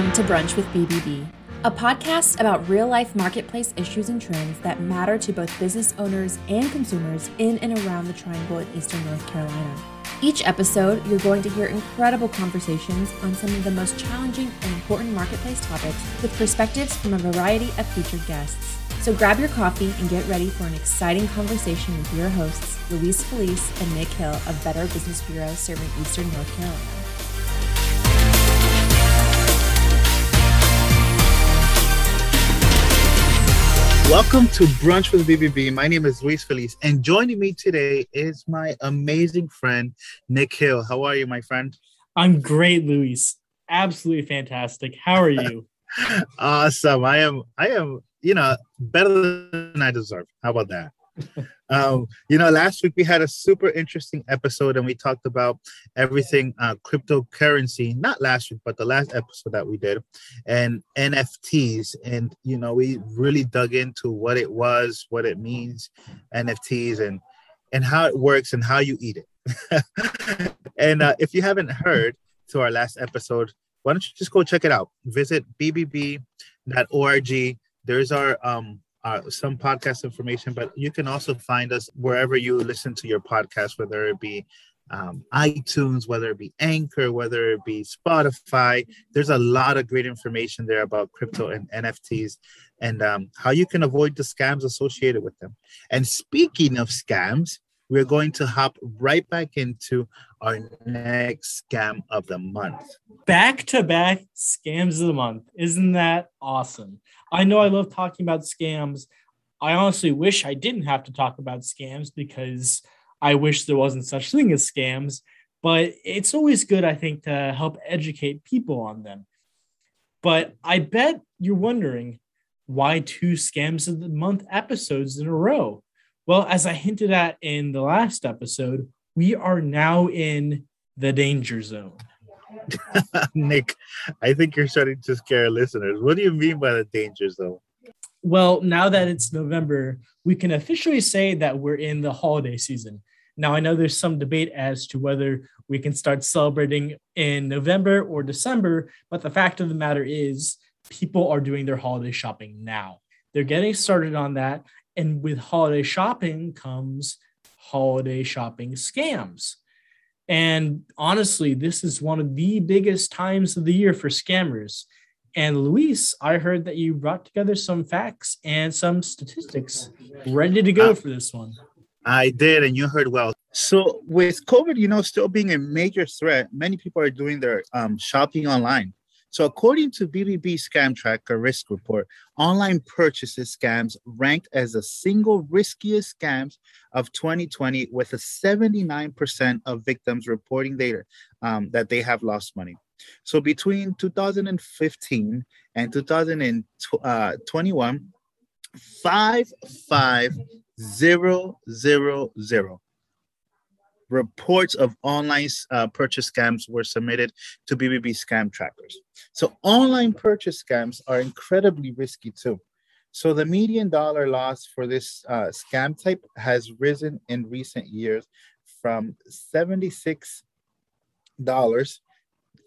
Welcome to Brunch with BBB, a podcast about real life marketplace issues and trends that matter to both business owners and consumers in and around the Triangle in Eastern North Carolina. Each episode, you're going to hear incredible conversations on some of the most challenging and important marketplace topics with perspectives from a variety of featured guests. So grab your coffee and get ready for an exciting conversation with your hosts, Luis Felice and Nick Hill of Better Business Bureau serving Eastern North Carolina. Welcome to Brunch with BBB. My name is Luis Felice, and joining me today is my amazing friend, Nick Hill. How are you, my friend? I'm great, Luis. Absolutely fantastic. How are you? awesome. I am, I am, you know, better than I deserve. How about that? um, you know, last week we had a super interesting episode and we talked about everything uh, cryptocurrency. Not last week, but the last episode that we did, and NFTs. And you know, we really dug into what it was, what it means, NFTs, and and how it works and how you eat it. and uh, if you haven't heard to our last episode, why don't you just go check it out? Visit bbb.org. There's our um, uh, some podcast information, but you can also find us wherever you listen to your podcast, whether it be um, iTunes, whether it be Anchor, whether it be Spotify. There's a lot of great information there about crypto and NFTs and um, how you can avoid the scams associated with them. And speaking of scams, we're going to hop right back into our next scam of the month. Back to back scams of the month. Isn't that awesome? I know I love talking about scams. I honestly wish I didn't have to talk about scams because I wish there wasn't such thing as scams, but it's always good I think to help educate people on them. But I bet you're wondering why two scams of the month episodes in a row? Well, as I hinted at in the last episode, we are now in the danger zone. Nick, I think you're starting to scare listeners. What do you mean by the danger zone? Well, now that it's November, we can officially say that we're in the holiday season. Now, I know there's some debate as to whether we can start celebrating in November or December, but the fact of the matter is, people are doing their holiday shopping now. They're getting started on that. And with holiday shopping comes holiday shopping scams. And honestly, this is one of the biggest times of the year for scammers. And Luis, I heard that you brought together some facts and some statistics ready to go uh, for this one. I did, and you heard well. So, with COVID, you know, still being a major threat, many people are doing their um, shopping online. So, according to BBB Scam Tracker Risk Report, online purchases scams ranked as the single riskiest scams of 2020, with a 79% of victims reporting data um, that they have lost money. So, between 2015 and 2021, uh, 55000 reports of online uh, purchase scams were submitted to BBB scam trackers. So online purchase scams are incredibly risky too. So the median dollar loss for this uh, scam type has risen in recent years from $76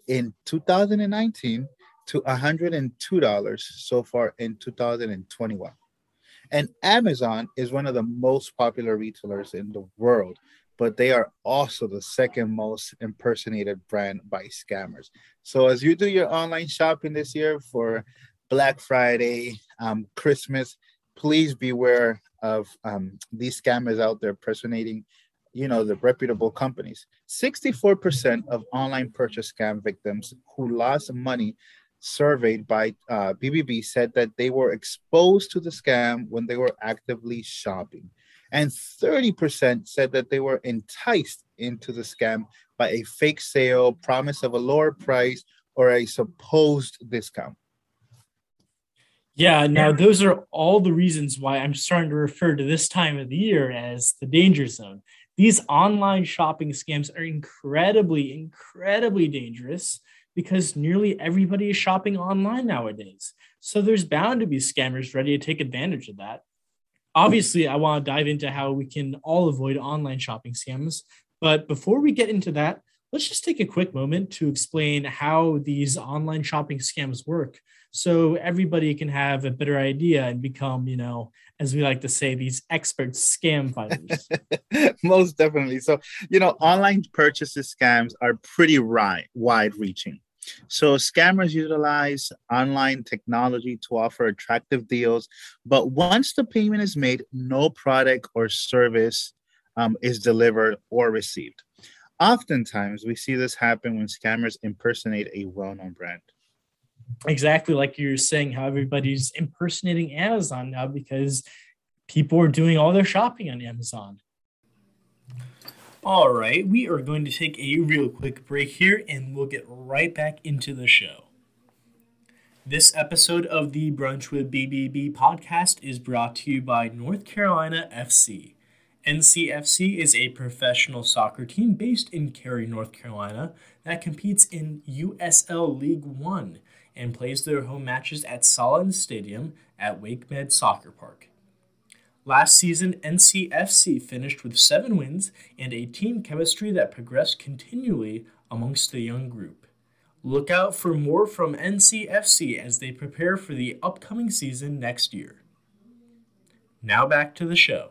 in 2019 to $102 so far in 2021. And Amazon is one of the most popular retailers in the world but they are also the second most impersonated brand by scammers. So as you do your online shopping this year for Black Friday, um, Christmas, please beware of um, these scammers out there impersonating, you know, the reputable companies. 64% of online purchase scam victims who lost money surveyed by uh, BBB said that they were exposed to the scam when they were actively shopping and 30% said that they were enticed into the scam by a fake sale, promise of a lower price, or a supposed discount. Yeah, now those are all the reasons why I'm starting to refer to this time of the year as the danger zone. These online shopping scams are incredibly, incredibly dangerous because nearly everybody is shopping online nowadays. So there's bound to be scammers ready to take advantage of that obviously, I want to dive into how we can all avoid online shopping scams. But before we get into that, let's just take a quick moment to explain how these online shopping scams work so everybody can have a better idea and become, you know, as we like to say, these expert scam fighters. Most definitely. So, you know, online purchases scams are pretty wide, wide reaching. So scammers utilize online technology to offer attractive deals, but once the payment is made, no product or service um, is delivered or received. Oftentimes, we see this happen when scammers impersonate a well-known brand exactly like you're saying how everybody's impersonating Amazon now because people are doing all their shopping on Amazon. All right, we are going to take a real quick break here and we'll get right back into the show. This episode of the Brunch with BBB podcast is brought to you by North Carolina FC. NCFC is a professional soccer team based in Cary, North Carolina, that competes in USL League One and plays their home matches at Sahlen Stadium at WakeMed Soccer Park. Last season, NCFC finished with seven wins and a team chemistry that progressed continually amongst the young group. Look out for more from NCFC as they prepare for the upcoming season next year. Now back to the show.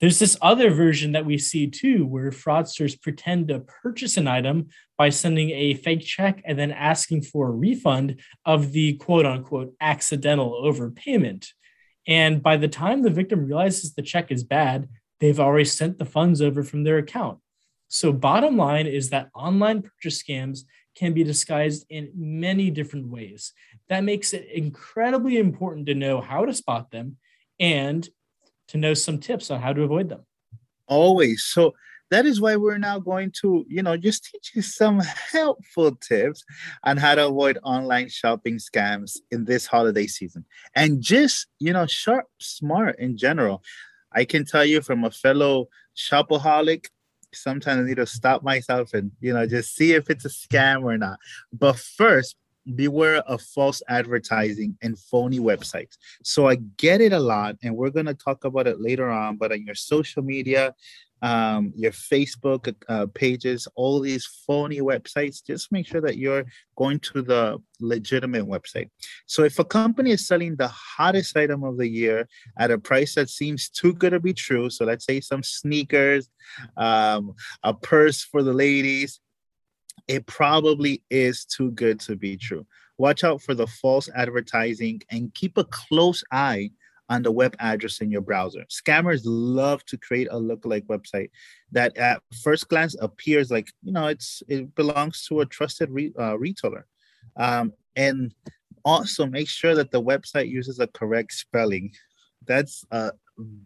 There's this other version that we see too, where fraudsters pretend to purchase an item by sending a fake check and then asking for a refund of the quote unquote accidental overpayment. And by the time the victim realizes the check is bad, they've already sent the funds over from their account. So, bottom line is that online purchase scams can be disguised in many different ways. That makes it incredibly important to know how to spot them and to know some tips on how to avoid them. Always. So that is why we're now going to, you know, just teach you some helpful tips on how to avoid online shopping scams in this holiday season. And just, you know, sharp, smart in general. I can tell you from a fellow shopaholic, sometimes I need to stop myself and, you know, just see if it's a scam or not. But first, beware of false advertising and phony websites. So I get it a lot, and we're going to talk about it later on. But on your social media, um, your Facebook uh, pages, all these phony websites, just make sure that you're going to the legitimate website. So if a company is selling the hottest item of the year at a price that seems too good to be true, so let's say some sneakers, um, a purse for the ladies, it probably is too good to be true. Watch out for the false advertising and keep a close eye on the web address in your browser. Scammers love to create a lookalike website that at first glance appears like, you know, it's it belongs to a trusted re, uh, retailer. Um, and also make sure that the website uses a correct spelling. That's a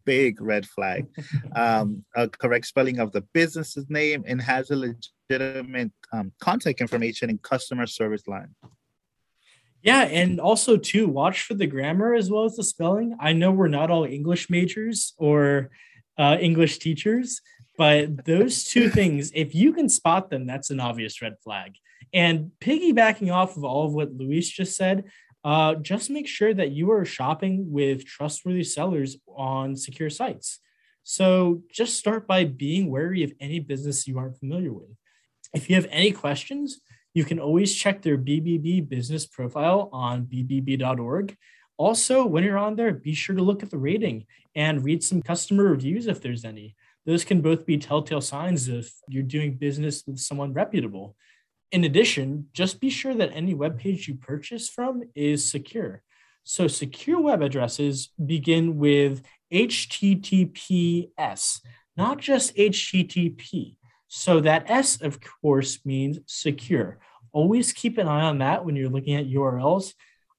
big red flag. Um, a correct spelling of the business's name and has a legitimate um, contact information and customer service line. Yeah, and also too, watch for the grammar as well as the spelling. I know we're not all English majors or uh, English teachers, but those two things, if you can spot them, that's an obvious red flag. And piggybacking off of all of what Luis just said, uh, just make sure that you are shopping with trustworthy sellers on secure sites. So just start by being wary of any business you aren't familiar with. If you have any questions, you can always check their BBB business profile on bbb.org. Also, when you're on there, be sure to look at the rating and read some customer reviews if there's any. Those can both be telltale signs if you're doing business with someone reputable. In addition, just be sure that any web page you purchase from is secure. So, secure web addresses begin with HTTPS, not just HTTP. So that S, of course, means secure. Always keep an eye on that when you're looking at URLs.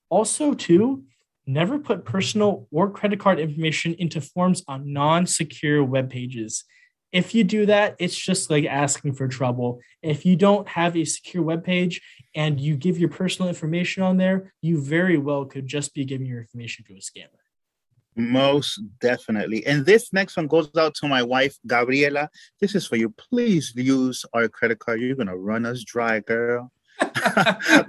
Also, too, never put personal or credit card information into forms on non-secure web pages. If you do that, it's just like asking for trouble. If you don't have a secure web page and you give your personal information on there, you very well could just be giving your information to a scammer. Most definitely. And this next one goes out to my wife, Gabriela. This is for you. Please use our credit card. You're going to run us dry, girl.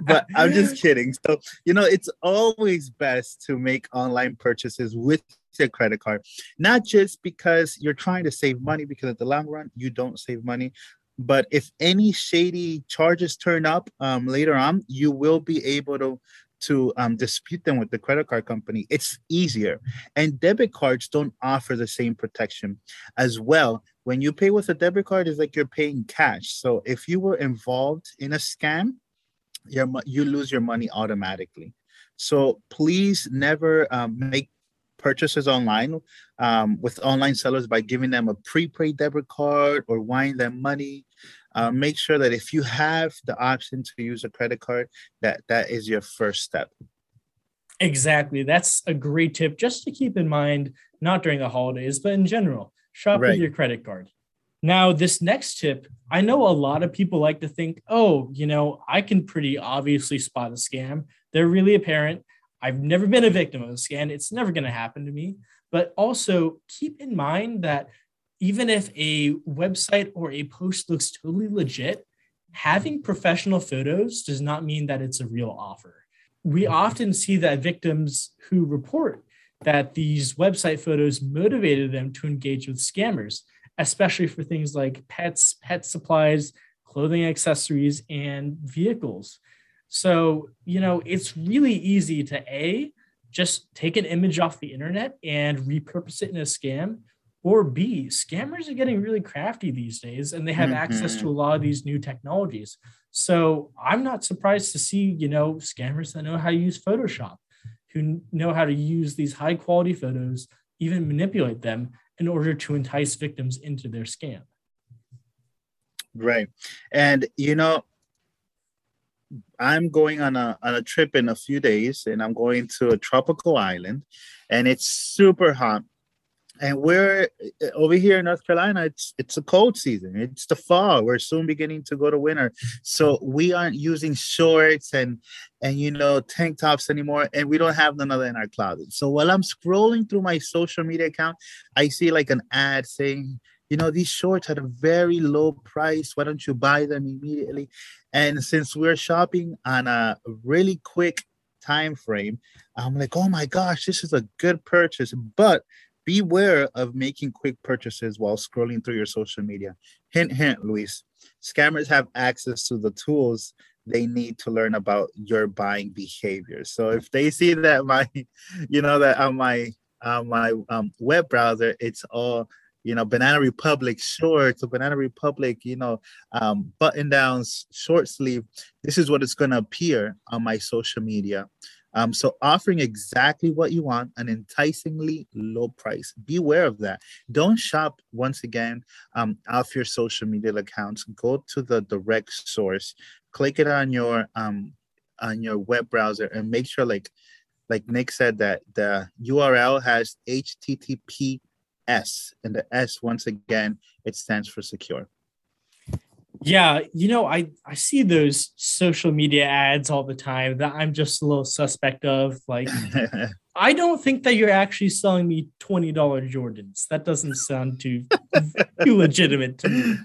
but I'm just kidding. So, you know, it's always best to make online purchases with your credit card, not just because you're trying to save money, because at the long run, you don't save money, But if any shady charges turn up um, later on, you will be able to to um, dispute them with the credit card company. It's easier, and debit cards don't offer the same protection as well. When you pay with a debit card, it's like you're paying cash. So if you were involved in a scam, you lose your money automatically. So please never um, make purchases online um, with online sellers by giving them a prepaid debit card or wiring them money. Uh, make sure that if you have the option to use a credit card, that that is your first step. Exactly. That's a great tip just to keep in mind, not during the holidays, but in general. Shop Right. with your credit card. Now, this next tip, I know a lot of people like to think, oh, you know, I can pretty obviously spot a scam. They're really apparent. I've never been a victim of a scam. It's never going to happen to me. But also keep in mind that even if a website or a post looks totally legit, having professional photos does not mean that it's a real offer. We often see that victims who report that these website photos motivated them to engage with scammers, especially for things like pets, pet supplies, clothing accessories, and vehicles. So, you know, it's really easy to A, just take an image off the internet and repurpose it in a scam, or B, scammers are getting really crafty these days and they have access to a lot of mm-hmm. these new technologies. So I'm not surprised to see, you know, scammers that know how to use Photoshop, who know how to use these high quality photos, even manipulate them in order to entice victims into their scam. Right. And you know, I'm going on a on a trip in a few days and I'm going to a tropical island and it's super hot. And we're uh, over here in North Carolina, it's it's a cold season. It's the fall. We're soon beginning to go to winter. So we aren't using shorts and and you know tank tops anymore and we don't have none of that in our closet. So while I'm scrolling through my social media account, I see like an ad saying you know these shorts at a very low price why don't you buy them immediately and since we're shopping on a really quick time frame i'm like oh my gosh this is a good purchase but beware of making quick purchases while scrolling through your social media hint hint luis scammers have access to the tools they need to learn about your buying behavior so if they see that my you know that on my on my um, web browser it's all you know, Banana Republic shorts or Banana Republic, you know, um, button downs, short sleeve. This is what it's going to appear on my social media. Um, so offering exactly what you want, an enticingly low price. Beware of that. Don't shop once again um, off your social media accounts. Go to the direct source, click it on your um, on your web browser, and make sure, like like Nick said, that the URL has HTTPS, and the S once again it stands for secure. Yeah, you know, I I see those social media ads all the time that I'm just a little suspect of. Like, I don't think that you're actually selling me twenty dollar Jordans. That doesn't sound too too legitimate to me.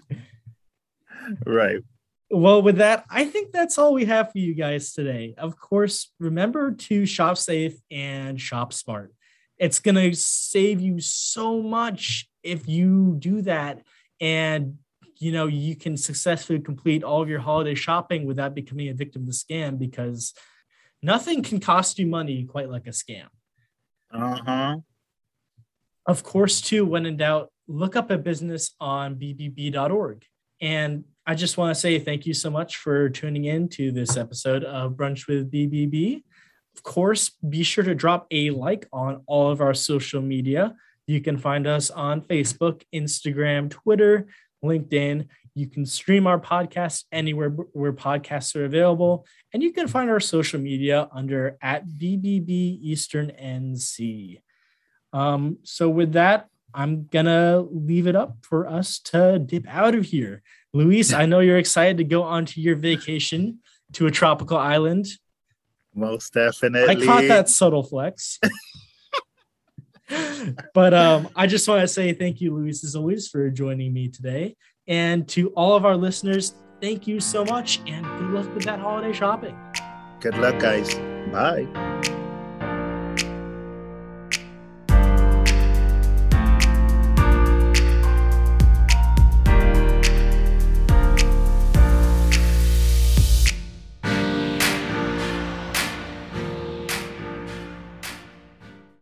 right. Well, with that, I think that's all we have for you guys today. Of course, remember to shop safe and shop smart. It's going to save you so much if you do that and you know you can successfully complete all of your holiday shopping without becoming a victim of the scam because nothing can cost you money quite like a scam. Uh-huh. Of course, too, when in doubt, look up a business on bbb.org. And I just want to say thank you so much for tuning in to this episode of Brunch with BBB. Of course, be sure to drop a like on all of our social media. You can find us on Facebook, Instagram, Twitter, LinkedIn. You can stream our podcast anywhere where podcasts are available. And you can find our social media under at BBB Eastern NC. Um, so, with that, I'm gonna leave it up for us to dip out of here. Luis, I know you're excited to go onto your vacation to a tropical island. Most definitely. I caught that subtle flex. but um, I just want to say thank you, Luis, as always, for joining me today. And to all of our listeners, thank you so much and good luck with that holiday shopping. Good luck, guys. Bye.